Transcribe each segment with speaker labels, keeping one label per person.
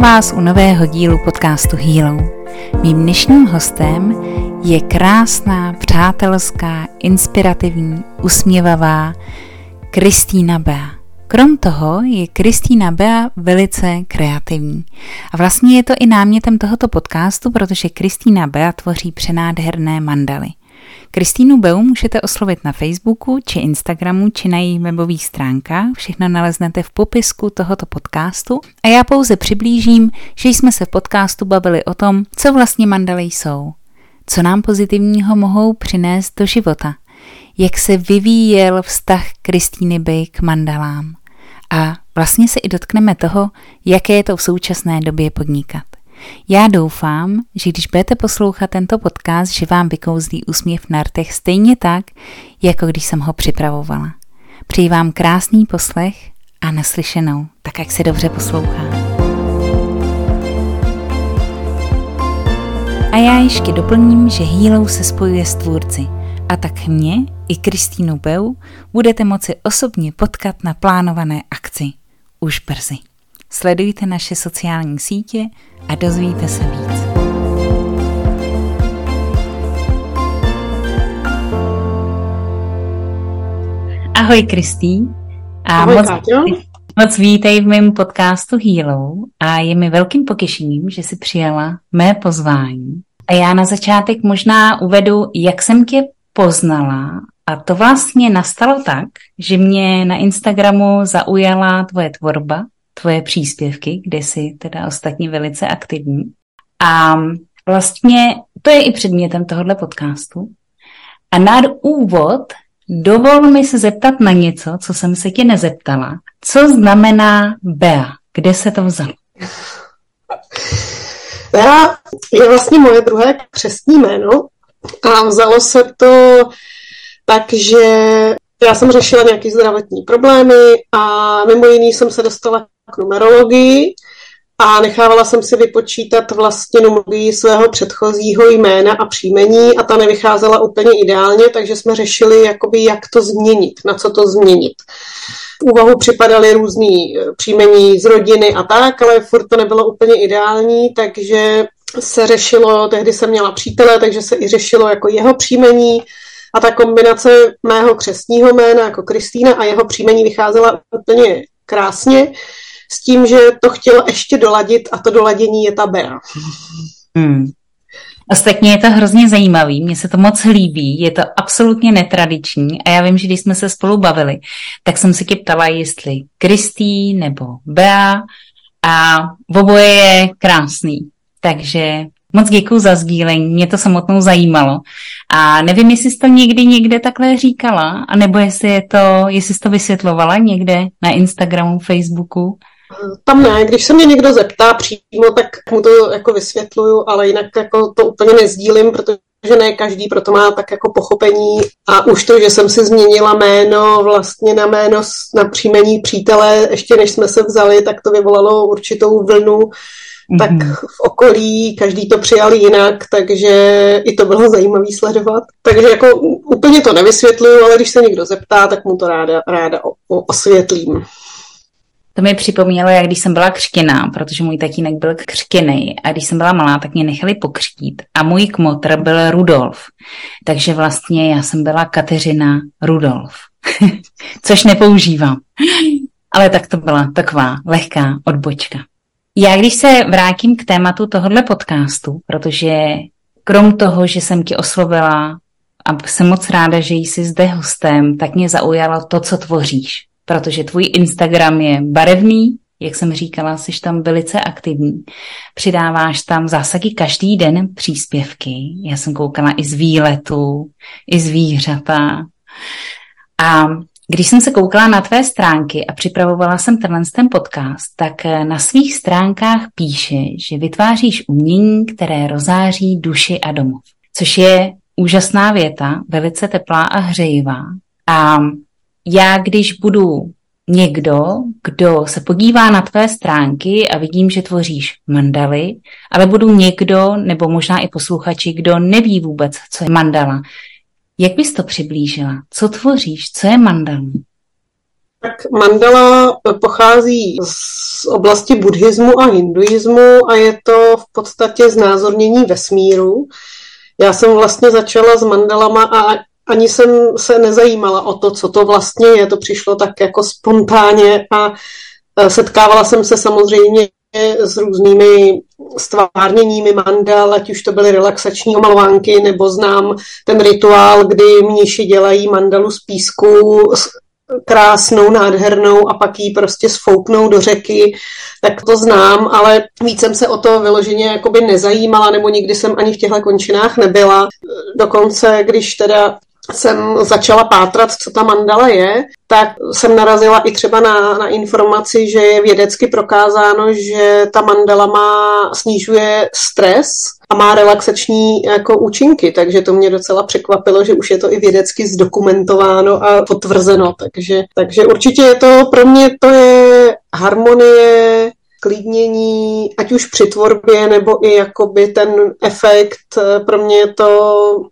Speaker 1: Vás u nového dílu podcastu Healo. Mým dnešním hostem je krásná, přátelská, inspirativní, usměvavá Kristýna Bea. Krom toho je Kristýna Bea velice kreativní. A vlastně je to i námětem tohoto podcastu, protože Kristýna Bea tvoří přenádherné mandaly. Kristýnu Beu můžete oslovit na Facebooku či Instagramu či na jejich webových stránkách. Všechno naleznete v popisku tohoto podcastu. A já pouze přiblížím, že jsme se v podcastu bavili o tom, co vlastně mandaly jsou. Co nám pozitivního mohou přinést do života. Jak se vyvíjel vztah Kristýny Bey k mandalám. A vlastně se i dotkneme toho, jaké je to v současné době podnikat. Já doufám, že když budete poslouchat tento podcast, že vám vykouzlí úsměv na rtech stejně tak, jako když jsem ho připravovala. Přeji vám krásný poslech a naslyšenou, tak jak se dobře poslouchá. A já ještě doplním, že Hýlou se spojuje s tvůrci a tak mě i Kristýnu Beu budete moci osobně potkat na plánované akci už brzy. Sledujte naše sociální sítě a dozvíte se víc. Ahoj Kristý.
Speaker 2: A Ahoj, moc,
Speaker 1: moc vítej v mém podcastu Healo a je mi velkým pokyšením, že jsi přijala mé pozvání. A já na začátek možná uvedu, jak jsem tě poznala a to vlastně nastalo tak, že mě na Instagramu zaujala tvoje tvorba, tvoje příspěvky, kde jsi teda ostatně velice aktivní. A vlastně to je i předmětem tohohle podcastu. A na úvod dovol mi se zeptat na něco, co jsem se tě nezeptala. Co znamená Bea? Kde se to vzalo?
Speaker 2: Bea je vlastně moje druhé křestní jméno a vzalo se to tak, že já jsem řešila nějaké zdravotní problémy a mimo jiný jsem se dostala k numerologii a nechávala jsem si vypočítat vlastně numerologii svého předchozího jména a příjmení a ta nevycházela úplně ideálně, takže jsme řešili, jakoby, jak to změnit, na co to změnit. V úvahu připadaly různý eh, příjmení z rodiny a tak, ale furt to nebylo úplně ideální, takže se řešilo, tehdy jsem měla přítele, takže se i řešilo jako jeho příjmení a ta kombinace mého křestního jména jako Kristýna a jeho příjmení vycházela úplně krásně s tím, že to chtělo ještě doladit a to doladění je ta Bea.
Speaker 1: Hmm. Ostatně je to hrozně zajímavý, mně se to moc líbí, je to absolutně netradiční a já vím, že když jsme se spolu bavili, tak jsem se tě ptala, jestli Kristý nebo Bea a oboje je krásný. Takže moc děkuji za sdílení, mě to samotnou zajímalo. A nevím, jestli jsi to někdy někde takhle říkala, anebo jestli, je to, jestli jsi to vysvětlovala někde na Instagramu, Facebooku.
Speaker 2: Tam ne, když se mě někdo zeptá přímo, tak mu to jako vysvětluju, ale jinak jako to úplně nezdílím, protože že ne každý proto má tak jako pochopení a už to, že jsem si změnila jméno vlastně na jméno na příjmení přítele, ještě než jsme se vzali, tak to vyvolalo určitou vlnu tak mhm. v okolí každý to přijal jinak, takže i to bylo zajímavé sledovat. Takže jako úplně to nevysvětluju, ale když se někdo zeptá, tak mu to ráda, ráda osvětlím.
Speaker 1: To mi připomnělo, jak když jsem byla křtěná, protože můj tatínek byl křtěný a když jsem byla malá, tak mě nechali pokřtít a můj kmotr byl Rudolf. Takže vlastně já jsem byla Kateřina Rudolf, což nepoužívám. Ale tak to byla taková lehká odbočka. Já když se vrátím k tématu tohohle podcastu, protože krom toho, že jsem ti oslovila a jsem moc ráda, že jsi zde hostem, tak mě zaujalo to, co tvoříš protože tvůj Instagram je barevný, jak jsem říkala, jsi tam velice aktivní. Přidáváš tam v zásadě každý den příspěvky. Já jsem koukala i z výletů, i zvířata. A když jsem se koukala na tvé stránky a připravovala jsem tenhle ten podcast, tak na svých stránkách píše, že vytváříš umění, které rozáří duši a domov. Což je úžasná věta, velice teplá a hřejivá. A já když budu někdo, kdo se podívá na tvé stránky a vidím, že tvoříš mandaly, ale budu někdo, nebo možná i posluchači, kdo neví vůbec, co je mandala. Jak bys to přiblížila? Co tvoříš? Co je mandala?
Speaker 2: Tak mandala pochází z oblasti buddhismu a hinduismu a je to v podstatě znázornění vesmíru. Já jsem vlastně začala s mandalama a ani jsem se nezajímala o to, co to vlastně je. To přišlo tak jako spontánně a e, setkávala jsem se samozřejmě s různými stvárněními mandal, ať už to byly relaxační omalovánky, nebo znám ten rituál, kdy mniši dělají mandalu z písku krásnou, nádhernou a pak ji prostě sfouknou do řeky, tak to znám, ale víc jsem se o to vyloženě jakoby nezajímala, nebo nikdy jsem ani v těchto končinách nebyla. Dokonce, když teda jsem začala pátrat, co ta mandala je, tak jsem narazila i třeba na, na informaci, že je vědecky prokázáno, že ta mandala má, snižuje stres a má relaxační jako účinky, takže to mě docela překvapilo, že už je to i vědecky zdokumentováno a potvrzeno, takže, takže určitě je to, pro mě to je harmonie, klidnění, ať už při tvorbě, nebo i jakoby ten efekt, pro mě je to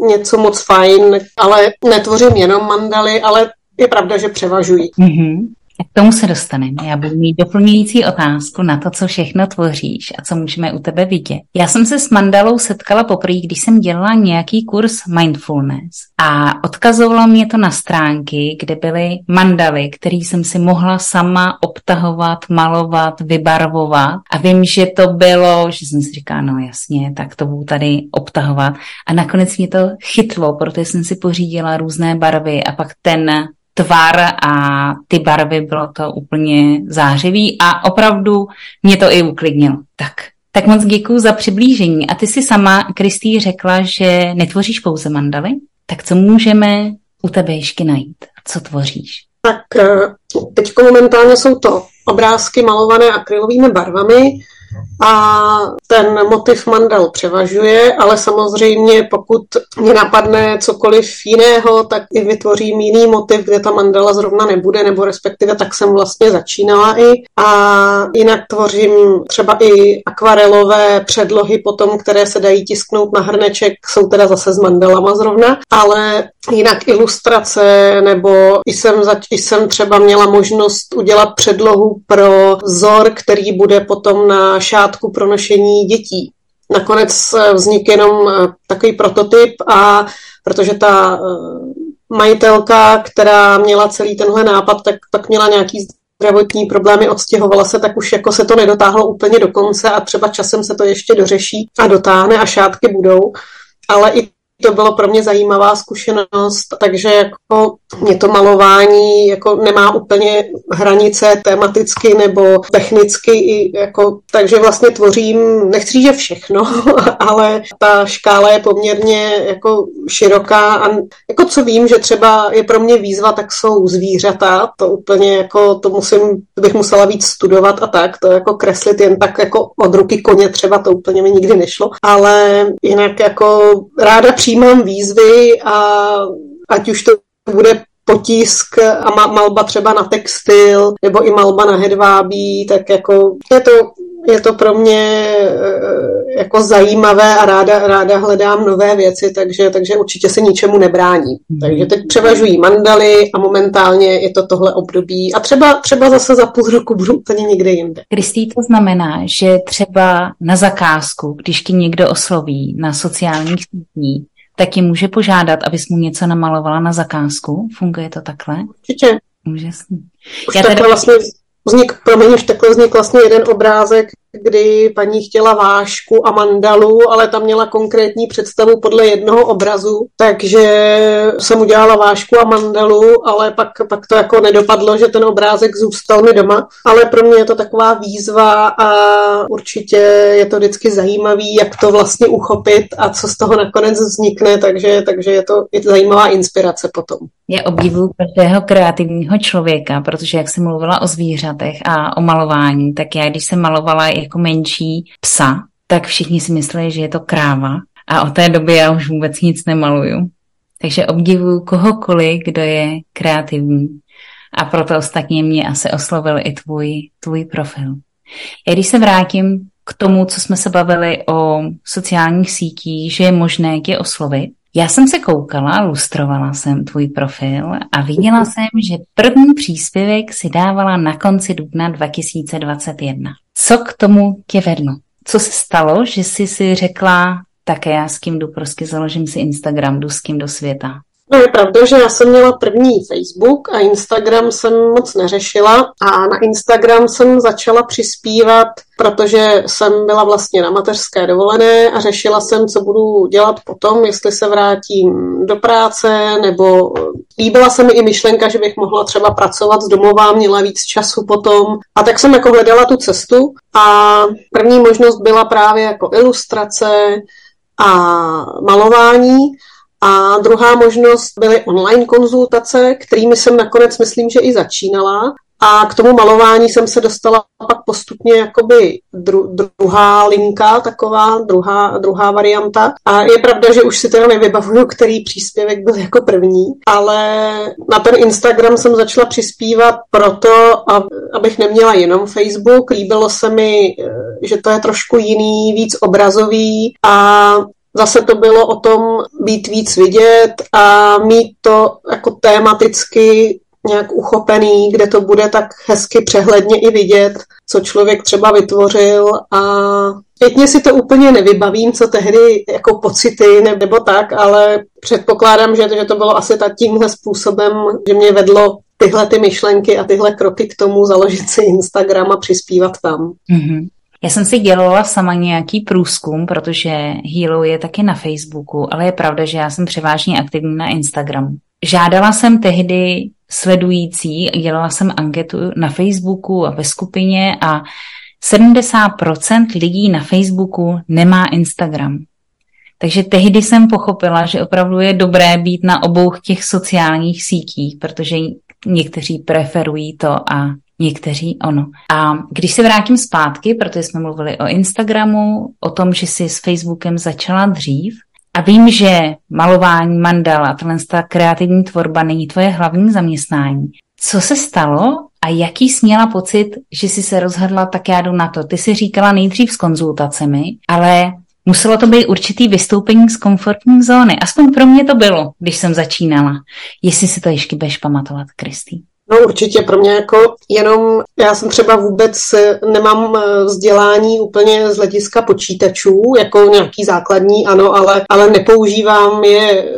Speaker 2: něco moc fajn, ale netvořím jenom mandaly, ale je pravda, že převažují.
Speaker 1: Mm-hmm. K tomu se dostaneme. Já budu mít doplňující otázku na to, co všechno tvoříš a co můžeme u tebe vidět. Já jsem se s mandalou setkala poprvé, když jsem dělala nějaký kurz mindfulness a odkazovalo mě to na stránky, kde byly mandaly, které jsem si mohla sama obtahovat, malovat, vybarvovat a vím, že to bylo, že jsem si říkala, no jasně, tak to budu tady obtahovat a nakonec mě to chytlo, protože jsem si pořídila různé barvy a pak ten tvar a ty barvy, bylo to úplně zářivý a opravdu mě to i uklidnilo. Tak, tak moc děkuji za přiblížení. A ty si sama, Kristý, řekla, že netvoříš pouze mandaly, tak co můžeme u tebe ještě najít? Co tvoříš?
Speaker 2: Tak eh, teď momentálně jsou to obrázky malované akrylovými barvami, a ten motiv mandal převažuje, ale samozřejmě pokud mě napadne cokoliv jiného, tak i vytvořím jiný motiv, kde ta mandala zrovna nebude, nebo respektive tak jsem vlastně začínala i. A jinak tvořím třeba i akvarelové předlohy potom, které se dají tisknout na hrneček, jsou teda zase s mandalama zrovna, ale jinak ilustrace, nebo jsem, zač- jsem třeba měla možnost udělat předlohu pro vzor, který bude potom na šátku pro nošení dětí. Nakonec vznikl jenom eh, takový prototyp a protože ta eh, majitelka, která měla celý tenhle nápad, tak, tak měla nějaký zdravotní problémy, odstěhovala se, tak už jako se to nedotáhlo úplně do konce a třeba časem se to ještě dořeší a dotáhne a šátky budou. Ale i to bylo pro mě zajímavá zkušenost, takže jako mě to malování jako nemá úplně hranice tematicky nebo technicky, i jako, takže vlastně tvořím, nechci že všechno, ale ta škála je poměrně jako široká a jako co vím, že třeba je pro mě výzva, tak jsou zvířata, to úplně jako, to musím, bych musela víc studovat a tak, to jako kreslit jen tak jako od ruky koně třeba, to úplně mi nikdy nešlo, ale jinak jako ráda přijímám výzvy a ať už to bude potisk a malba třeba na textil nebo i malba na hedvábí, tak jako je to, je to pro mě eh, jako zajímavé a ráda, ráda hledám nové věci, takže, takže určitě se ničemu nebrání. Mhm. Takže teď převažují mandaly a momentálně je to tohle období a třeba, třeba zase za půl roku budu úplně někde jinde.
Speaker 1: Kristý, to znamená, že třeba na zakázku, když ti někdo osloví na sociálních sítích, tak ji může požádat, abys mu něco namalovala na zakázku? Funguje to takhle?
Speaker 2: Určitě.
Speaker 1: Úžasný.
Speaker 2: Už Já tady... vlastně vznik, promiň, už takhle vznik vlastně jeden obrázek, kdy paní chtěla vášku a mandalu, ale tam měla konkrétní představu podle jednoho obrazu, takže jsem udělala vášku a mandalu, ale pak, pak to jako nedopadlo, že ten obrázek zůstal mi doma, ale pro mě je to taková výzva a určitě je to vždycky zajímavý, jak to vlastně uchopit a co z toho nakonec vznikne, takže, takže je to je zajímavá inspirace potom.
Speaker 1: Já obdivuju každého kreativního člověka, protože jak jsem mluvila o zvířatech a o malování, tak já když jsem malovala jako menší psa, tak všichni si mysleli, že je to kráva a od té doby já už vůbec nic nemaluju. Takže obdivuju kohokoliv, kdo je kreativní. A proto ostatně mě asi oslovil i tvůj, tvůj profil. Já když se vrátím k tomu, co jsme se bavili o sociálních sítích, že je možné tě oslovit, Já jsem se koukala, lustrovala jsem tvůj profil a viděla jsem, že první příspěvek si dávala na konci dubna 2021. Co k tomu tě vedlo? Co se stalo, že jsi si řekla, tak já s kým jdu, prostě založím si Instagram, jdu s kým do světa?
Speaker 2: No je pravda, že já jsem měla první Facebook a Instagram jsem moc neřešila a na Instagram jsem začala přispívat, protože jsem byla vlastně na mateřské dovolené a řešila jsem, co budu dělat potom, jestli se vrátím do práce, nebo líbila se mi i myšlenka, že bych mohla třeba pracovat z domova, měla víc času potom. A tak jsem jako hledala tu cestu a první možnost byla právě jako ilustrace a malování. A druhá možnost byly online konzultace, kterými jsem nakonec myslím, že i začínala. A k tomu malování jsem se dostala pak postupně jakoby dru, druhá linka, taková druhá, druhá varianta. A je pravda, že už si teda nevybavuju, který příspěvek byl jako první, ale na ten Instagram jsem začala přispívat proto, abych neměla jenom Facebook. Líbilo se mi, že to je trošku jiný, víc obrazový a Zase to bylo o tom být víc vidět a mít to jako tematicky nějak uchopený, kde to bude tak hezky přehledně i vidět, co člověk třeba vytvořil a Pěkně si to úplně nevybavím, co tehdy jako pocity nebo tak, ale předpokládám, že, že to bylo asi tak tímhle způsobem, že mě vedlo tyhle ty myšlenky a tyhle kroky k tomu založit si Instagram a přispívat tam.
Speaker 1: Mm-hmm. Já jsem si dělala sama nějaký průzkum, protože Hilo je taky na Facebooku, ale je pravda, že já jsem převážně aktivní na Instagramu. Žádala jsem tehdy sledující, dělala jsem anketu na Facebooku a ve skupině a 70% lidí na Facebooku nemá Instagram. Takže tehdy jsem pochopila, že opravdu je dobré být na obou těch sociálních sítích, protože někteří preferují to a někteří ono. A když se vrátím zpátky, protože jsme mluvili o Instagramu, o tom, že jsi s Facebookem začala dřív, a vím, že malování, mandala, tahle ta kreativní tvorba není tvoje hlavní zaměstnání. Co se stalo a jaký jsi měla pocit, že jsi se rozhodla, tak já jdu na to? Ty jsi říkala nejdřív s konzultacemi, ale muselo to být určitý vystoupení z komfortní zóny. Aspoň pro mě to bylo, když jsem začínala. Jestli si to ještě budeš pamatovat, Kristý.
Speaker 2: No určitě pro mě jako jenom, já jsem třeba vůbec nemám eh, vzdělání úplně z hlediska počítačů, jako nějaký základní, ano, ale, ale nepoužívám je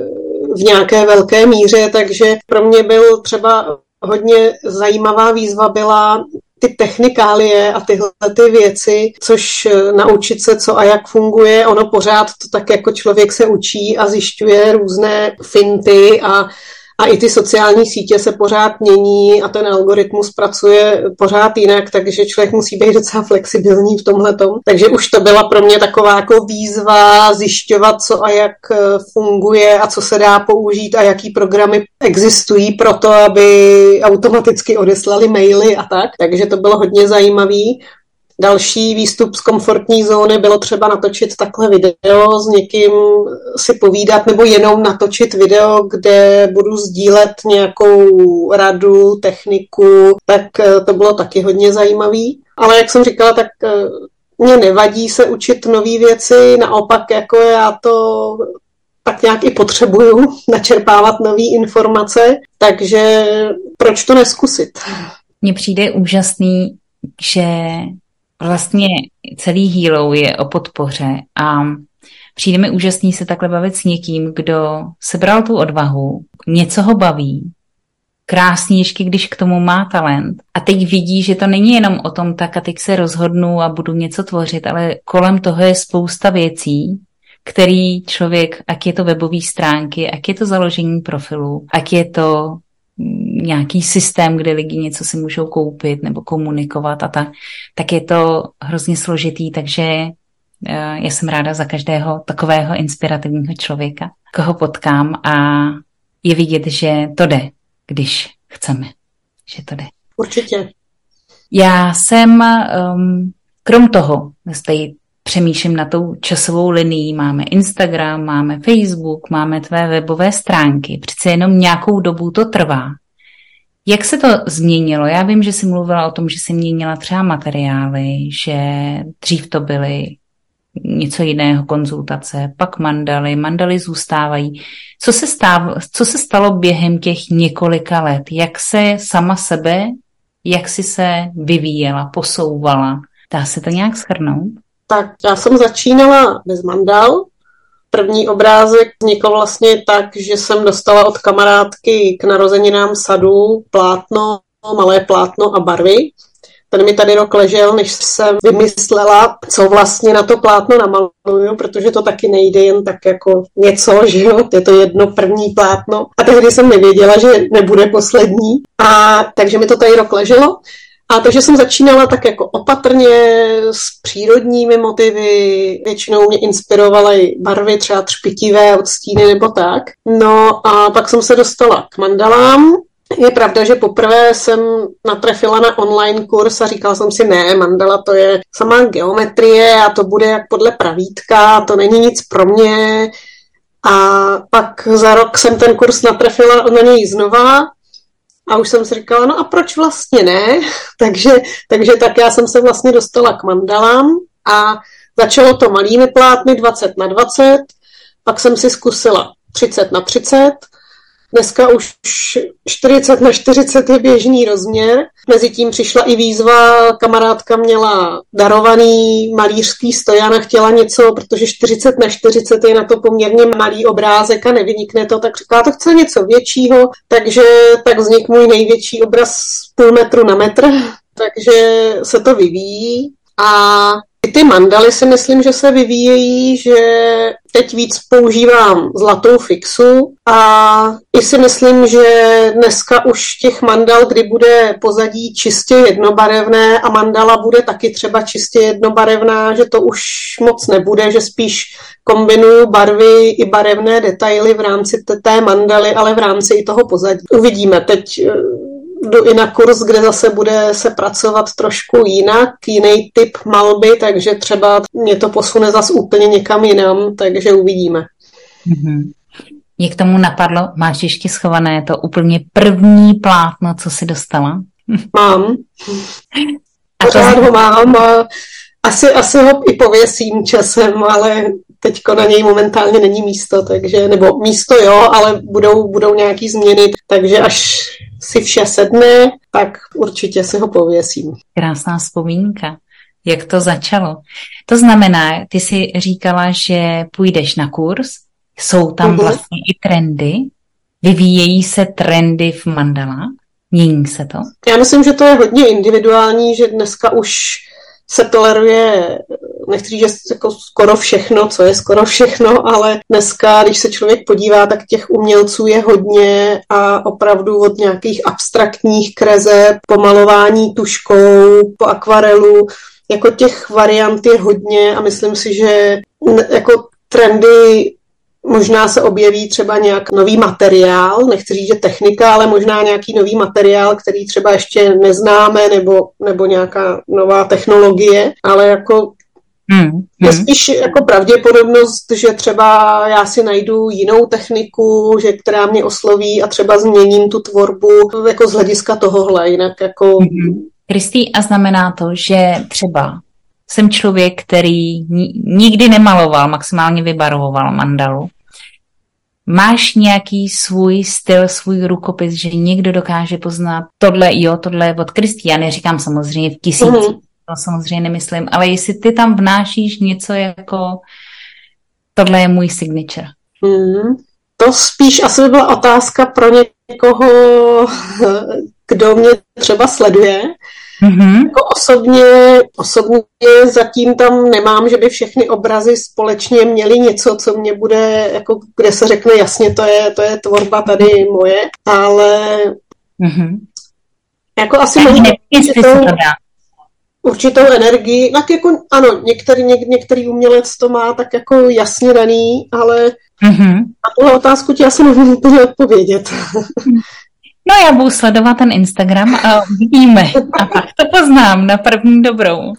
Speaker 2: v nějaké velké míře, takže pro mě byl třeba hodně zajímavá výzva byla ty technikálie a tyhle ty věci, což eh, naučit se, co a jak funguje, ono pořád to tak jako člověk se učí a zjišťuje různé finty a a i ty sociální sítě se pořád mění a ten algoritmus pracuje pořád jinak, takže člověk musí být docela flexibilní v tomhle. Takže už to byla pro mě taková jako výzva zjišťovat, co a jak eh, funguje a co se dá použít a jaký programy existují pro to, aby automaticky odeslali maily a tak. Takže to bylo hodně zajímavý. Další výstup z komfortní zóny bylo třeba natočit takhle video, s někým si povídat, nebo jenom natočit video, kde budu sdílet nějakou radu, techniku, tak eh, to bylo taky hodně zajímavý. Ale jak jsem říkala, tak eh, mě nevadí se učit nové věci, naopak jako já to tak nějak i potřebuju načerpávat nové informace, takže proč to neskusit?
Speaker 1: Mně přijde úžasný, že vlastně celý Hilo je o podpoře a přijde mi úžasný se takhle bavit s někým, kdo sebral tu odvahu, něco ho baví, krásný ještě, když k tomu má talent. A teď vidí, že to není jenom o tom, tak a teď se rozhodnu a budu něco tvořit, ale kolem toho je spousta věcí, který člověk, ať je to webové stránky, ať je to založení profilu, ať je to nějaký systém, kde lidi něco si můžou koupit nebo komunikovat a tak, tak je to hrozně složitý, takže eh, já jsem ráda za každého takového inspirativního člověka, koho potkám a je vidět, že to jde, když chceme, že to jde.
Speaker 2: Určitě.
Speaker 1: Já jsem, um, krom toho, tady přemýšlím na tou časovou linii, máme Instagram, máme Facebook, máme tvé webové stránky, přece jenom nějakou dobu to trvá. Jak se to změnilo? Já vím, že jsi mluvila o tom, že jsi měnila třeba materiály, že dřív to byly něco jiného, konzultace, pak mandaly, mandaly zůstávají. Co se, stáv, co se stalo během těch několika let? Jak se sama sebe, jak si se vyvíjela, posouvala? Dá se to nějak schrnout?
Speaker 2: Tak já jsem začínala bez mandal. První obrázek vznikl vlastně tak, že jsem dostala od kamarádky k narozeninám sadu plátno, malé plátno a barvy. Ten mi tady rok ležel, než jsem vymyslela, co vlastně na to plátno namaluju, protože to taky nejde jen tak jako něco, že jo, je to jedno první plátno. A tehdy jsem nevěděla, že nebude poslední. A takže mi to tady rok leželo. A takže jsem začínala tak jako opatrně s přírodními motivy, většinou mě inspirovaly barvy třeba třpitivé odstíny nebo tak. No a pak jsem se dostala k mandalám, je pravda, že poprvé jsem natrefila na online kurz a říkala jsem si, ne, mandala to je samá geometrie a to bude jak podle pravítka, to není nic pro mě. A pak za rok jsem ten kurz natrefila na něj znova a už jsem si říkala, no a proč vlastně ne? takže, takže tak já jsem se vlastně dostala k mandalám a začalo to malými plátny 20 na 20, pak jsem si zkusila 30 na 30, Dneska už 40 na 40 je běžný rozměr. Mezitím přišla i výzva, kamarádka měla darovaný malířský stojan a chtěla něco, protože 40 na 40 je na to poměrně malý obrázek a nevynikne to, tak říká, to chce něco většího, takže tak vznik můj největší obraz půl metru na metr, takže se to vyvíjí. A i ty mandaly si myslím, že se vyvíjejí, že teď víc používám zlatou fixu a i si myslím, že dneska už těch mandal, kdy bude pozadí čistě jednobarevné a mandala bude taky třeba čistě jednobarevná, že to už moc nebude, že spíš kombinuju barvy i barevné detaily v rámci té mandaly, ale v rámci i toho pozadí. Uvidíme. Teď eh, jdu i na kurz, kde zase bude se pracovat trošku jinak, jiný typ malby, takže třeba mě to posune zase úplně někam jinam, takže uvidíme.
Speaker 1: Mm-hmm. Mě k tomu napadlo, máš ještě schované to úplně první plátno, co jsi dostala?
Speaker 2: Mám. A to Pořád ho mám a asi, asi ho i pověsím časem, ale teďko na něj momentálně není místo, takže, nebo místo jo, ale budou, budou nějaký změny, takže až si vše sedne, tak určitě si ho pověsím.
Speaker 1: Krásná vzpomínka. Jak to začalo? To znamená, ty jsi říkala, že půjdeš na kurz, jsou tam uh-huh. vlastně i trendy, vyvíjejí se trendy v mandalách, mění se to?
Speaker 2: Já myslím, že to je hodně individuální, že dneska už se toleruje, nechci říct, že jako skoro všechno, co je skoro všechno, ale dneska, když se člověk podívá, tak těch umělců je hodně a opravdu od nějakých abstraktních krezeb, pomalování tuškou, po akvarelu, jako těch variant je hodně a myslím si, že jako trendy Možná se objeví třeba nějak nový materiál, nechci říct, že technika, ale možná nějaký nový materiál, který třeba ještě neznáme, nebo, nebo nějaká nová technologie, ale jako Hmm, je hmm. spíš jako pravděpodobnost, že třeba já si najdu jinou techniku, že která mě osloví a třeba změním tu tvorbu jako z hlediska tohohle, jinak jako... Hmm.
Speaker 1: Kristý, a znamená to, že třeba jsem člověk, který nikdy nemaloval, maximálně vybarvoval mandalu Máš nějaký svůj styl, svůj rukopis, že někdo dokáže poznat tohle, jo, tohle je od Kristý. Já neříkám samozřejmě v tisíci, mm. To samozřejmě nemyslím, ale jestli ty tam vnášíš něco jako tohle je můj signature.
Speaker 2: Mm. To spíš asi by byla otázka pro někoho, kdo mě třeba sleduje, Mm-hmm. Jako osobně, osobně zatím tam nemám, že by všechny obrazy společně měly něco, co mě bude, jako kde se řekne jasně, to je, to je tvorba tady moje, ale mm-hmm. jako asi není určitou, určitou energii, tak jako ano, některý, něk, některý umělec to má tak jako jasně daný, ale mm-hmm. na tuhle otázku ti asi nevím úplně odpovědět.
Speaker 1: No já budu sledovat ten Instagram a vidíme. A pak to poznám na první dobrou.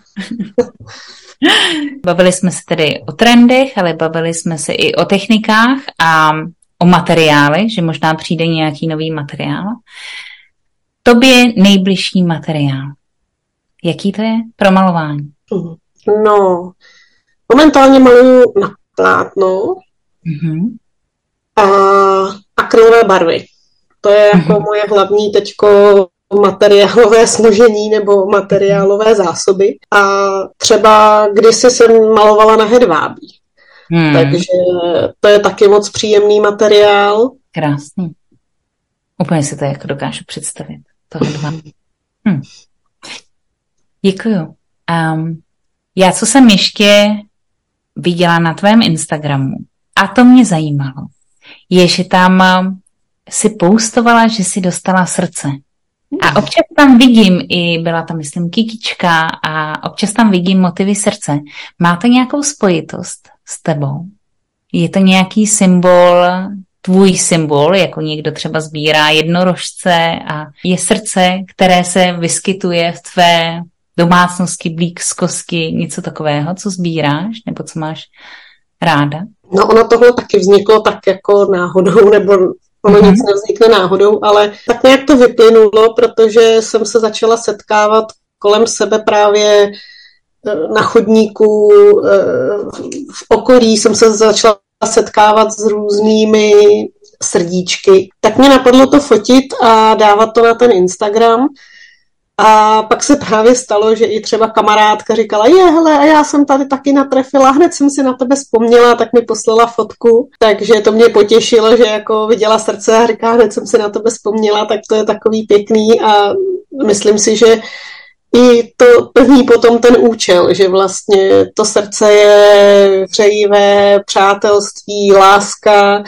Speaker 1: bavili jsme se tedy o trendech, ale bavili jsme se i o technikách a o materiály, že možná přijde nějaký nový materiál. Tobě nejbližší materiál. Jaký to je pro malování?
Speaker 2: No, Momentálně maluju na plátno mm-hmm. a akrylové barvy. To je jako mm-hmm. moje hlavní teďko materiálové složení nebo materiálové zásoby. A třeba kdysi jsem malovala na hedvábí. Hmm. Takže to je taky moc příjemný materiál.
Speaker 1: Krásný. Úplně si to jako dokážu představit. To hedvábí. Hmm. Děkuju. Um, já, co jsem ještě viděla na tvém Instagramu, a to mě zajímalo, je, že tam si poustovala, že si dostala srdce. A občas tam vidím, i byla tam, myslím, kikička a občas tam vidím motivy srdce. Má to nějakou spojitost s tebou? Je to nějaký symbol, tvůj symbol, jako někdo třeba sbírá jednorožce a je srdce, které se vyskytuje v tvé domácnosti, blík z kosky, něco takového, co sbíráš nebo co máš ráda?
Speaker 2: No ono tohle taky vzniklo tak jako náhodou, nebo ono mm-hmm. nic nevznikne náhodou, ale tak nějak to vyplynulo, protože jsem se začala setkávat kolem sebe právě eh, na chodníku, eh, v okolí jsem se začala setkávat s různými srdíčky. Tak mě napadlo to fotit a dávat to na ten Instagram. A pak se právě stalo, že i třeba kamarádka říkala, je, hele, a já jsem tady taky natrefila, hned jsem si na tebe vzpomněla, tak mi poslala fotku, takže to mě potěšilo, že jako viděla srdce a říká, hned jsem si na tebe vzpomněla, tak to je takový pěkný a myslím si, že i to plní potom ten účel, že vlastně to srdce je hřejivé, přátelství, láska,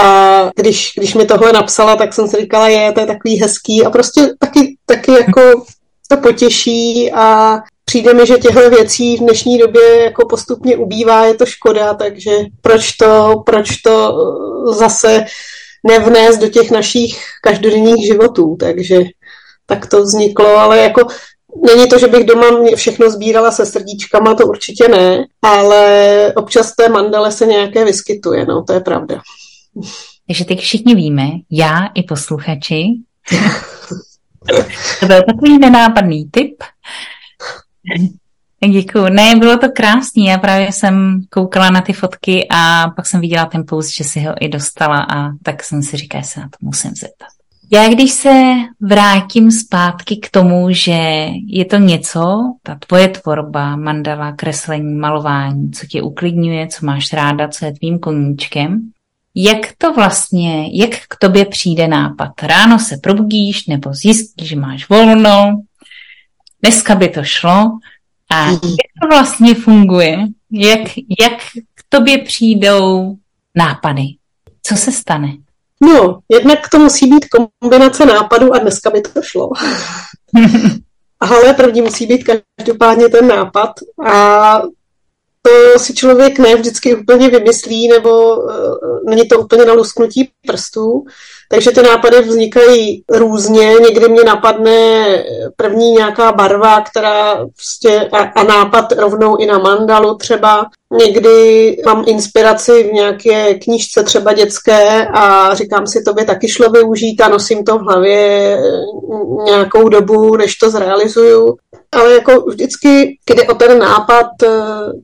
Speaker 2: a když, když mi tohle napsala, tak jsem si říkala, je, to je takový hezký. A prostě taky, taky jako to potěší a přijde mi, že těchto věcí v dnešní době jako postupně ubývá, je to škoda, takže proč to, proč to zase nevnést do těch našich každodenních životů, takže tak to vzniklo, ale jako Není to, že bych doma všechno sbírala se srdíčkama, to určitě ne, ale občas té mandale se nějaké vyskytuje, no, to je pravda.
Speaker 1: Takže teď všichni víme, já i posluchači, to byl takový nenápadný tip. Děkuju. Ne, bylo to krásný. Já právě jsem koukala na ty fotky a pak jsem viděla ten post, že si ho i dostala a tak jsem si říkala, že se na to musím zeptat. Já když se vrátím zpátky k tomu, že je to něco, ta tvoje tvorba, mandala, kreslení, malování, co tě uklidňuje, co máš ráda, co je tvým koníčkem, jak to vlastně, jak k tobě přijde nápad? Ráno se probudíš nebo zjistíš, že máš volno, dneska by to šlo a mhm. jak to vlastně funguje? Jak, jak k tobě přijdou nápady? Co se stane?
Speaker 2: No, jednak to musí být kombinace nápadů a dneska by to šlo. Ale první musí být každopádně ten nápad a to si člověk ne vždycky úplně vymyslí, nebo uh, není to úplně na lusknutí prstů. Takže ty nápady vznikají různě. Někdy mě napadne první nějaká barva, která prostě a, a nápad rovnou i na mandalu třeba. Někdy mám inspiraci v nějaké knížce třeba dětské a říkám si, to by taky šlo využít a nosím to v hlavě nějakou dobu, než to zrealizuju. Ale jako vždycky jde o ten nápad,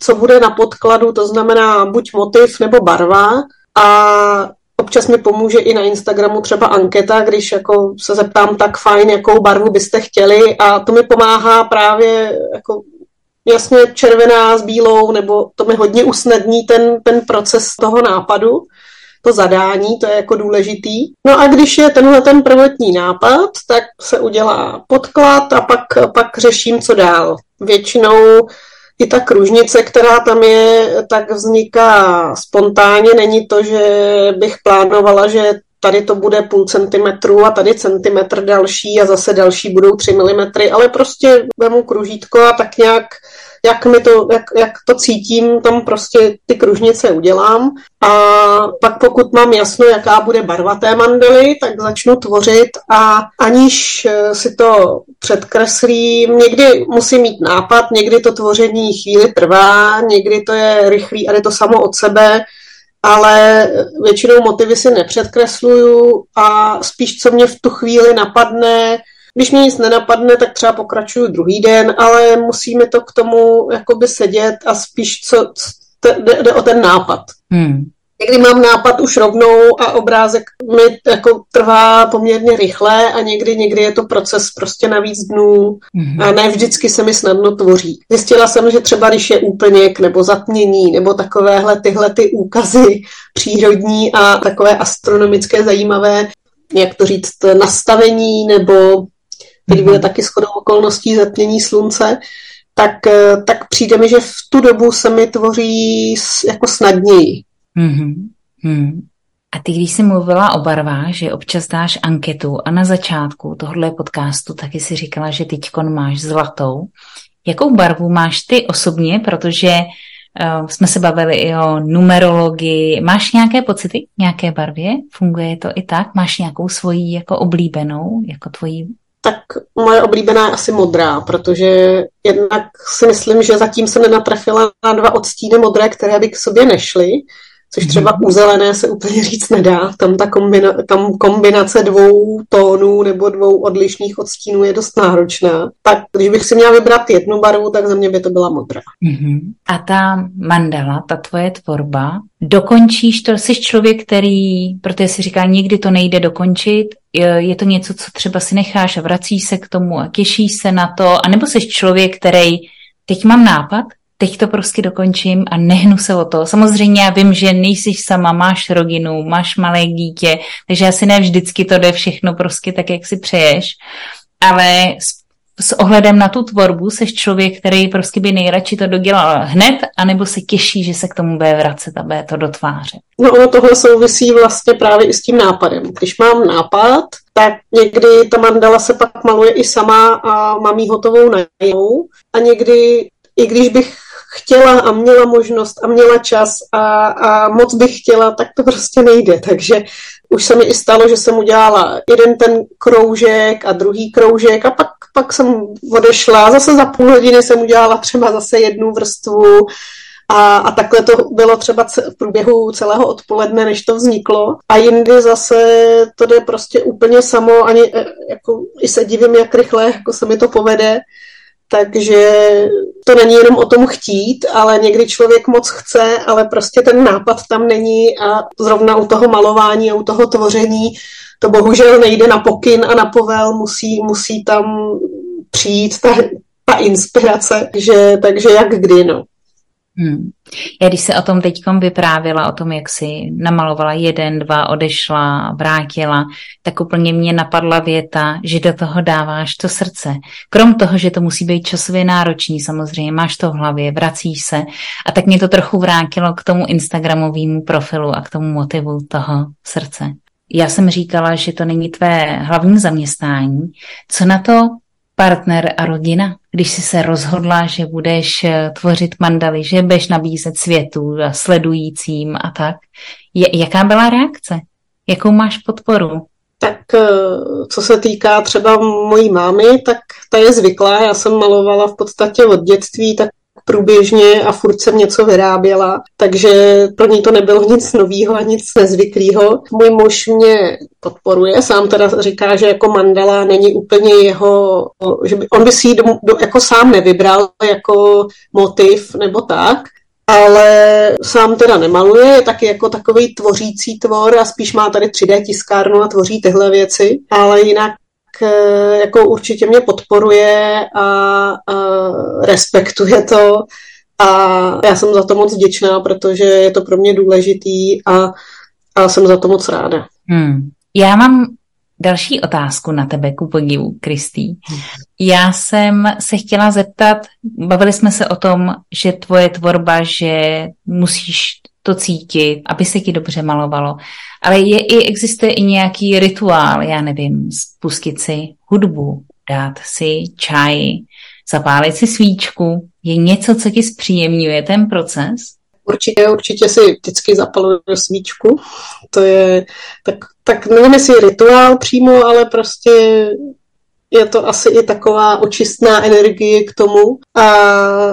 Speaker 2: co bude na podkladu, to znamená buď motiv nebo barva. A Občas mi pomůže i na Instagramu třeba anketa, když jako se zeptám tak fajn, jakou barvu byste chtěli a to mi pomáhá právě jako jasně červená s bílou, nebo to mi hodně usnadní ten, ten proces toho nápadu, to zadání, to je jako důležitý. No a když je tenhle ten prvotní nápad, tak se udělá podklad a pak, pak řeším, co dál. Většinou i ta kružnice, která tam je, tak vzniká spontánně. Není to, že bych plánovala, že tady to bude půl centimetru a tady centimetr další a zase další budou tři milimetry, ale prostě vemu kružítko a tak nějak jak, mi to, jak, jak to cítím, tam prostě ty kružnice udělám. A pak pokud mám jasno, jaká bude barva té mandely, tak začnu tvořit a aniž eh, si to předkreslím, někdy musím mít nápad, někdy to tvoření chvíli trvá, někdy to je rychlý a jde to samo od sebe, ale většinou motivy si nepředkresluju a spíš, co mě v tu chvíli napadne, když mě nic nenapadne, tak třeba pokračuju druhý den, ale musíme to k tomu jakoby sedět a spíš co, jde, jde o ten nápad. Hmm. Někdy mám nápad už rovnou a obrázek mi jako trvá poměrně rychle a někdy, někdy je to proces prostě na víc dnů mm-hmm. a ne vždycky se mi snadno tvoří. Zjistila jsem, že třeba když je úplněk nebo zatmění nebo takovéhle tyhle ty úkazy přírodní a takové astronomické zajímavé, jak to říct, nastavení nebo mm-hmm. bude taky shodou okolností zatmění slunce, tak, eh, tak přijde mi, že v tu dobu se mi tvoří jako snadněji. Mm-hmm.
Speaker 1: Hmm. A ty, když jsi mluvila o barvách, že občas dáš anketu a na začátku tohle podcastu taky si říkala, že teďkon máš zlatou. Jakou barvu máš ty osobně, protože uh, jsme se bavili i o numerologii. Máš nějaké pocity nějaké barvě? Funguje to i tak? Máš nějakou svoji jako oblíbenou, jako tvoji
Speaker 2: tak moje oblíbená je asi modrá, protože jednak si myslím, že zatím jsem nenatrefila na dva odstíny modré, které by k sobě nešly což třeba u zelené se úplně říct nedá. Tam ta kombina, tam kombinace dvou tónů nebo dvou odlišných odstínů je dost náročná. Tak když bych si měla vybrat jednu barvu, tak za mě by to byla modrá. Mm-hmm.
Speaker 1: A ta mandala, ta tvoje tvorba, dokončíš to, jsi člověk, který, protože si říká, nikdy to nejde dokončit, je to něco, co třeba si necháš a vracíš se k tomu a těšíš se na to, anebo jsi člověk, který teď mám nápad, teď to prostě dokončím a nehnu se o to. Samozřejmě já vím, že nejsi sama, máš rodinu, máš malé dítě, takže asi ne vždycky to jde všechno prostě tak, jak si přeješ, ale s, ohledem na tu tvorbu seš člověk, který prostě by nejradši to dodělal hned, anebo se těší, že se k tomu bude vracet a bude to dotvářet.
Speaker 2: No ono tohle souvisí vlastně právě i s tím nápadem. Když mám nápad, tak někdy ta mandala se pak maluje i sama a mám ji hotovou na a někdy i když bych chtěla a měla možnost a měla čas a, a moc bych chtěla, tak to prostě nejde. Takže už se mi i stalo, že jsem udělala jeden ten kroužek a druhý kroužek a pak, pak jsem odešla. Zase za půl hodiny jsem udělala třeba zase jednu vrstvu a, a takhle to bylo třeba v průběhu celého odpoledne, než to vzniklo. A jindy zase to jde prostě úplně samo, ani e, jako, i se divím, jak rychle jako se mi to povede. Takže to není jenom o tom chtít, ale někdy člověk moc chce, ale prostě ten nápad tam není a zrovna u toho malování a u toho tvoření to bohužel nejde na pokyn a na povel, musí, musí tam přijít ta, ta inspirace, že, takže jak kdy, no.
Speaker 1: Hmm. Já když se o tom teď vyprávila, o tom, jak si namalovala jeden, dva, odešla, vrátila, tak úplně mě napadla věta, že do toho dáváš to srdce. Krom toho, že to musí být časově náročný, samozřejmě, máš to v hlavě, vracíš se a tak mě to trochu vrátilo k tomu Instagramovému profilu a k tomu motivu toho srdce. Já jsem říkala, že to není tvé hlavní zaměstnání. Co na to partner a rodina, když jsi se rozhodla, že budeš eh, tvořit mandaly, že budeš nabízet světu a sledujícím a tak. Je, jaká byla reakce? Jakou máš podporu?
Speaker 2: Tak eh, co se týká třeba mojí mámy, tak ta je zvyklá. Já jsem malovala v podstatě od dětství, tak průběžně a furt jsem něco vyráběla, takže pro ní to nebylo nic nového a nic nezvyklého. Můj muž mě podporuje, sám teda říká, že jako mandala není úplně jeho, že by, on by si ji do, do, jako sám nevybral jako motiv nebo tak, ale sám teda nemaluje, je taky jako takový tvořící tvor a spíš má tady 3D tiskárnu a tvoří tyhle věci, ale jinak jako určitě mě podporuje a, a respektuje to a já jsem za to moc vděčná, protože je to pro mě důležitý a, a jsem za to moc ráda.
Speaker 1: Hmm. Já mám další otázku na tebe, ku podivu, Kristý. Já jsem se chtěla zeptat, bavili jsme se o tom, že tvoje tvorba, že musíš to cítit, aby se ti dobře malovalo. Ale je, i, existuje i nějaký rituál, já nevím, spustit si hudbu, dát si čaj, zapálit si svíčku. Je něco, co ti zpříjemňuje ten proces?
Speaker 2: Určitě, určitě si vždycky zapaluju svíčku. To je, tak, tak nevím, jestli rituál přímo, ale prostě je to asi i taková očistná energie k tomu. A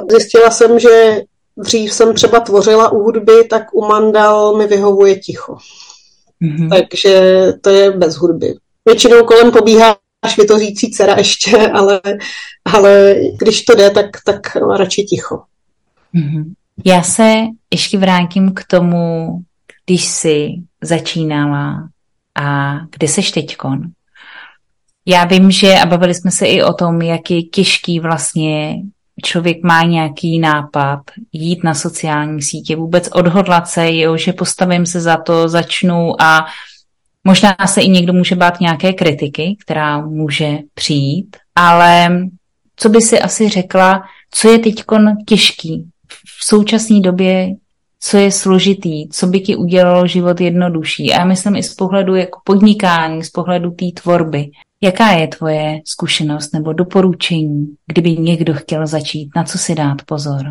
Speaker 2: zjistila jsem, že dřív jsem třeba tvořila u hudby, tak u mandal mi vyhovuje ticho. Mm-hmm. Takže to je bez hudby. Většinou kolem pobíhá mi to řící dcera ještě, ale, ale když to jde, tak, tak radši ticho.
Speaker 1: Mm-hmm. Já se ještě vrátím k tomu, když jsi začínala a kde seš teďkon. Já vím, že a bavili jsme se i o tom, jak je těžký vlastně člověk má nějaký nápad, jít na sociální sítě, vůbec odhodlat se, jo, že postavím se za to, začnu a možná se i někdo může bát nějaké kritiky, která může přijít, ale co by si asi řekla, co je teď těžký v současné době, co je složitý, co by ti udělalo život jednodušší. A já myslím i z pohledu jako podnikání, z pohledu té tvorby. Jaká je tvoje zkušenost nebo doporučení, kdyby někdo chtěl začít, na co si dát pozor?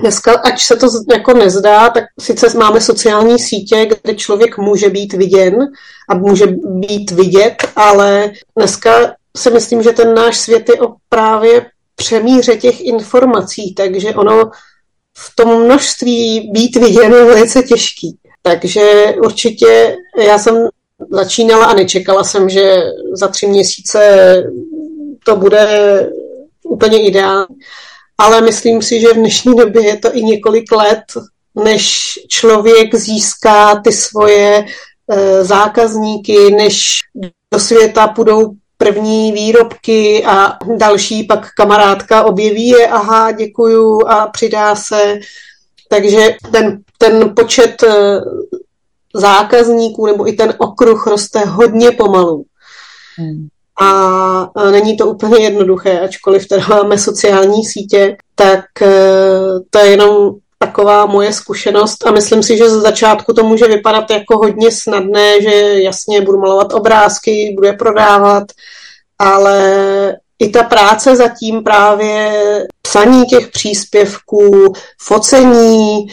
Speaker 2: Dneska, ať se to jako nezdá, tak sice máme sociální sítě, kde člověk může být viděn a může být vidět, ale dneska si myslím, že ten náš svět je o právě přemíře těch informací, takže ono v tom množství být viděn je velice těžký. Takže určitě já jsem začínala a nečekala jsem, že za tři měsíce to bude úplně ideální. Ale myslím si, že v dnešní době je to i několik let, než člověk získá ty svoje e, zákazníky, než do světa půjdou první výrobky a další pak kamarádka objeví je, aha, děkuju a přidá se. Takže ten, ten počet e, zákazníků nebo i ten okruh roste hodně pomalu. Hmm. A není to úplně jednoduché, ačkoliv teda máme sociální sítě, tak e, to je jenom taková moje zkušenost a myslím si, že z začátku to může vypadat jako hodně snadné, že jasně budu malovat obrázky, budu je prodávat, ale i ta práce zatím právě psaní těch příspěvků, focení,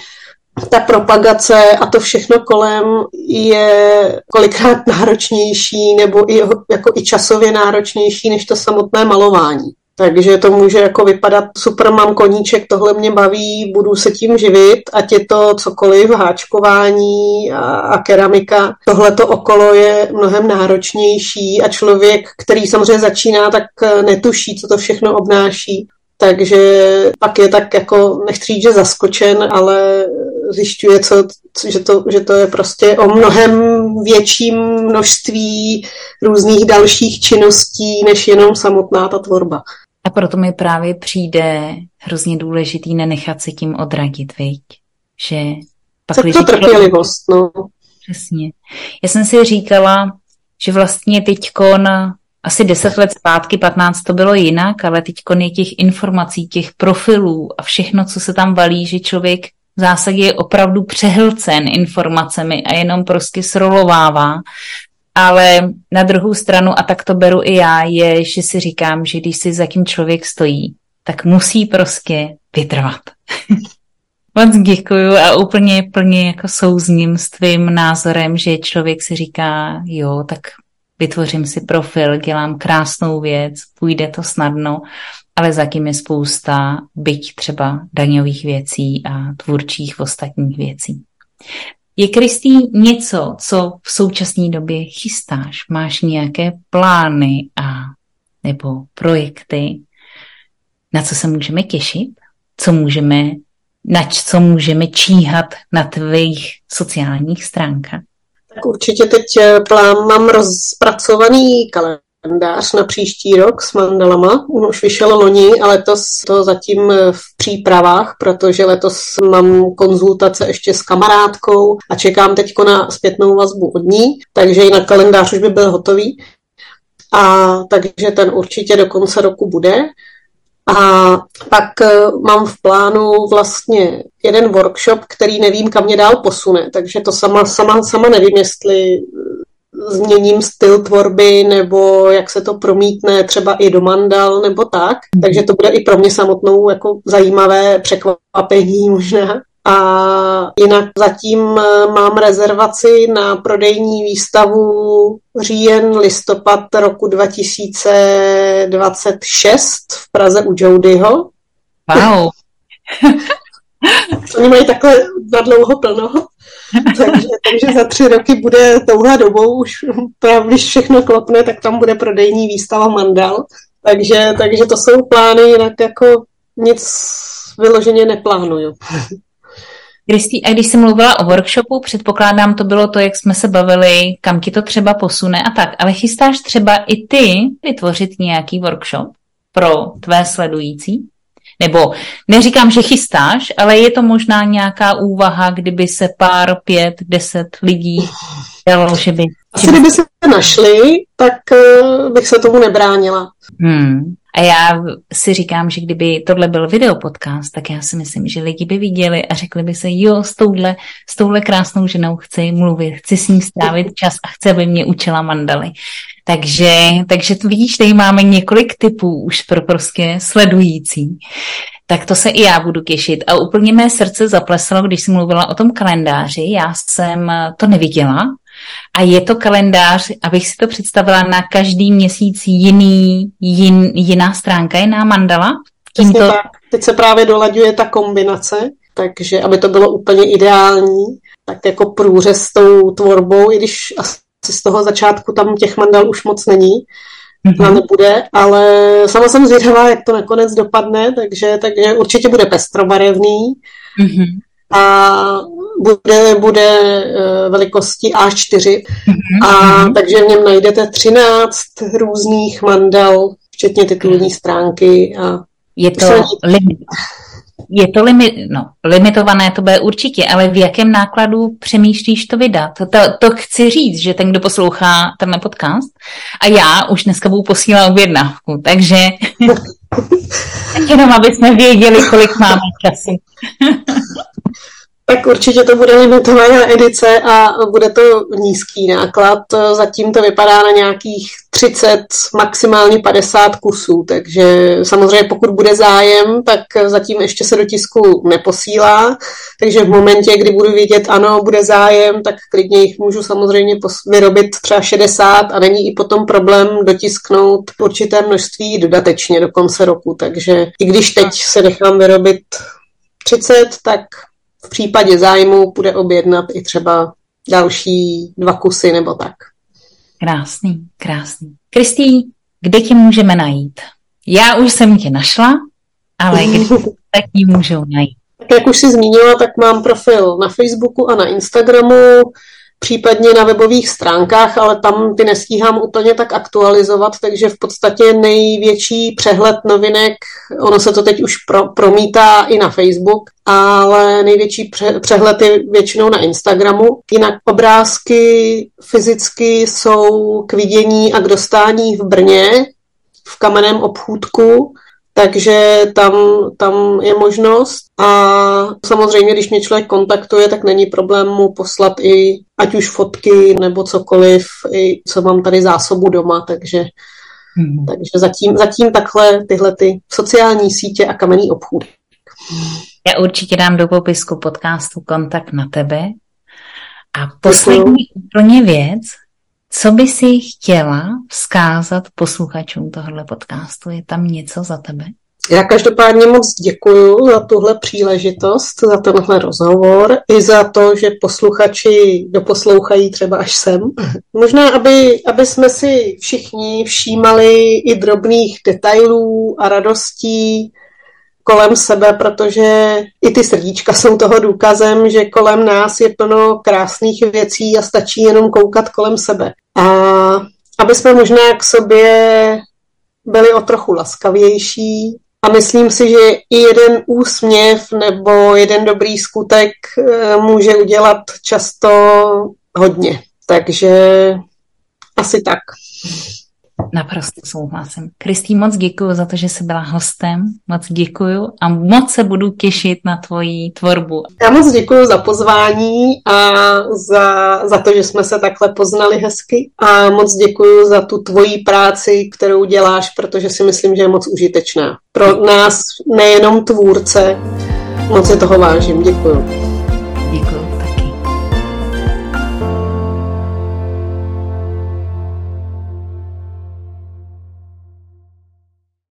Speaker 2: ta propagace a to všechno kolem je kolikrát náročnější nebo i, jako i časově náročnější než to samotné malování. Takže to může jako vypadat, super, mám koníček, tohle mě baví, budu se tím živit, ať je to cokoliv, háčkování a, a keramika. Tohle to okolo je mnohem náročnější a člověk, který samozřejmě začíná, tak netuší, co to všechno obnáší. Takže pak je tak jako, nechci říct, že zaskočen, ale zjišťuje, co, že, to, že to je prostě o mnohem větším množství různých dalších činností, než jenom samotná ta tvorba.
Speaker 1: A proto mi právě přijde hrozně důležitý nenechat se tím odradit, viď? Že
Speaker 2: pak to, to trpělivost, no.
Speaker 1: Přesně. Já jsem si říkala, že vlastně teďkon asi 10 let zpátky, 15 to bylo jinak, ale teď je těch informací, těch profilů a všechno, co se tam valí, že člověk v zásadě je opravdu přehlcen informacemi a jenom prostě srolovává. Ale na druhou stranu, a tak to beru i já, je, že si říkám, že když si za tím člověk stojí, tak musí prostě vytrvat. Moc děkuju a úplně plně jako souzním s tvým názorem, že člověk si říká, jo, tak vytvořím si profil, dělám krásnou věc, půjde to snadno, ale zatím je spousta byť třeba daňových věcí a tvůrčích ostatních věcí. Je, Kristý, něco, co v současné době chystáš? Máš nějaké plány a nebo projekty, na co se můžeme těšit? Co můžeme, na co můžeme číhat na tvých sociálních stránkách?
Speaker 2: Tak určitě teď eh, plán mám rozpracovaný kalendář na příští rok s mandalama. On už vyšel loni a letos to zatím eh, v přípravách, protože letos mám konzultace ještě s kamarádkou a čekám teď na zpětnou vazbu od ní, takže i na kalendář už by byl hotový. A takže ten určitě do konce roku bude. A pak eh, mám v plánu vlastně jeden workshop, který nevím, kam mě dál posune, takže to sama, sama, sama nevím, jestli změním styl tvorby nebo jak se to promítne třeba i do mandal nebo tak. Takže to bude i pro mě samotnou jako zajímavé překvapení možná. A jinak zatím eh, mám rezervaci na prodejní výstavu říjen, listopad roku 2026 v Praze u Jodyho.
Speaker 1: Wow.
Speaker 2: Oni mají takhle na dlouho plno. takže, takže za tři roky bude touhle dobou, už právě když všechno klopne, tak tam bude prodejní výstava mandal. Takže, takže to jsou plány, jinak jako nic vyloženě neplánuju.
Speaker 1: Kristý, a když jsi mluvila o workshopu, předpokládám, to bylo to, jak jsme se bavili, kam ti to třeba posune a tak, ale chystáš třeba i ty vytvořit nějaký workshop pro tvé sledující? Nebo neříkám, že chystáš, ale je to možná nějaká úvaha, kdyby se pár, pět, deset lidí dalo, že by...
Speaker 2: Asi kdyby se našli, tak uh, bych se tomu nebránila.
Speaker 1: Hmm. A já si říkám, že kdyby tohle byl videopodcast, tak já si myslím, že lidi by viděli a řekli by se, jo, s touhle, s touhle krásnou ženou chci mluvit, chci s ní strávit čas a chci, aby mě učila mandaly. Takže, takže to vidíš, tady máme několik typů už pro prostě sledující. Tak to se i já budu těšit. A úplně mé srdce zaplesalo, když jsem mluvila o tom kalendáři. Já jsem to neviděla, a je to kalendář, abych si to představila, na každý měsíc jiný, jin, jiná stránka, jiná mandala?
Speaker 2: Tímto... tak. Teď se právě dolaďuje ta kombinace, takže aby to bylo úplně ideální, tak jako průřez s tou tvorbou, i když asi z toho začátku tam těch mandal už moc není, mm-hmm. nebude, ale sama jsem zvědavá, jak to nakonec dopadne, takže, takže určitě bude pestrobarevný. Mm-hmm. A bude, bude eh, velikosti A4 mm-hmm. a mhm. takže v něm najdete 13 různých mandal, včetně titulní stránky a
Speaker 1: je to limit. Je to limi, no, limitované, to bude určitě, ale v jakém nákladu přemýšlíš to vydat? To, to chci říct, že ten, kdo poslouchá tenhle podcast, a já už dneska budu posílat objednávku, takže jenom aby jsme věděli, kolik máme času.
Speaker 2: Tak určitě to bude limitovaná edice a bude to nízký náklad. Zatím to vypadá na nějakých 30, maximálně 50 kusů, takže samozřejmě pokud bude zájem, tak zatím ještě se do tisku neposílá, takže v momentě, kdy budu vidět, ano, bude zájem, tak klidně jich můžu samozřejmě vyrobit třeba 60 a není i potom problém dotisknout určité množství dodatečně do konce roku, takže i když teď se nechám vyrobit 30, tak v případě zájmu bude objednat i třeba další dva kusy nebo tak.
Speaker 1: Krásný, krásný. Kristý, kde tě můžeme najít? Já už jsem tě našla, ale kde tak ji můžou najít?
Speaker 2: Tak jak už jsi zmínila, tak mám profil na Facebooku a na Instagramu případně na webových stránkách, ale tam ty nestíhám úplně tak aktualizovat, takže v podstatě největší přehled novinek, ono se to teď už pro, promítá i na Facebook, ale největší pře, přehled je většinou na Instagramu. Jinak obrázky fyzicky jsou k vidění a k dostání v Brně, v kamenném obchůdku, takže tam, tam je možnost. A samozřejmě, když mě člověk kontaktuje, tak není problém mu poslat i ať už fotky nebo cokoliv, i co mám tady zásobu doma, takže, hmm. takže zatím, zatím takhle tyhle ty sociální sítě a kamenný obchůd.
Speaker 1: Já určitě dám do popisku podcastu kontakt na tebe. A poslední úplně věc, co by si chtěla vzkázat posluchačům tohohle podcastu? Je tam něco za tebe?
Speaker 2: Já každopádně moc děkuji za tuhle příležitost, za tenhle rozhovor i za to, že posluchači doposlouchají třeba až sem. Možná, aby, aby jsme si všichni všímali i drobných detailů a radostí kolem sebe, protože i ty srdíčka jsou toho důkazem, že kolem nás je plno krásných věcí a stačí jenom koukat kolem sebe. A aby jsme možná k sobě byli o trochu laskavější, a myslím si, že i jeden úsměv nebo jeden dobrý skutek eh, může udělat často hodně. Takže asi tak.
Speaker 1: Naprosto souhlasím. Kristý, moc děkuji za to, že jsi byla hostem. Moc děkuji a moc se budu těšit na tvoji tvorbu.
Speaker 2: Já moc děkuji za pozvání a za, za to, že jsme se takhle poznali hezky a moc děkuji za tu tvoji práci, kterou děláš, protože si myslím, že je moc užitečná. Pro nás nejenom tvůrce, moc se toho vážím. Děkuji.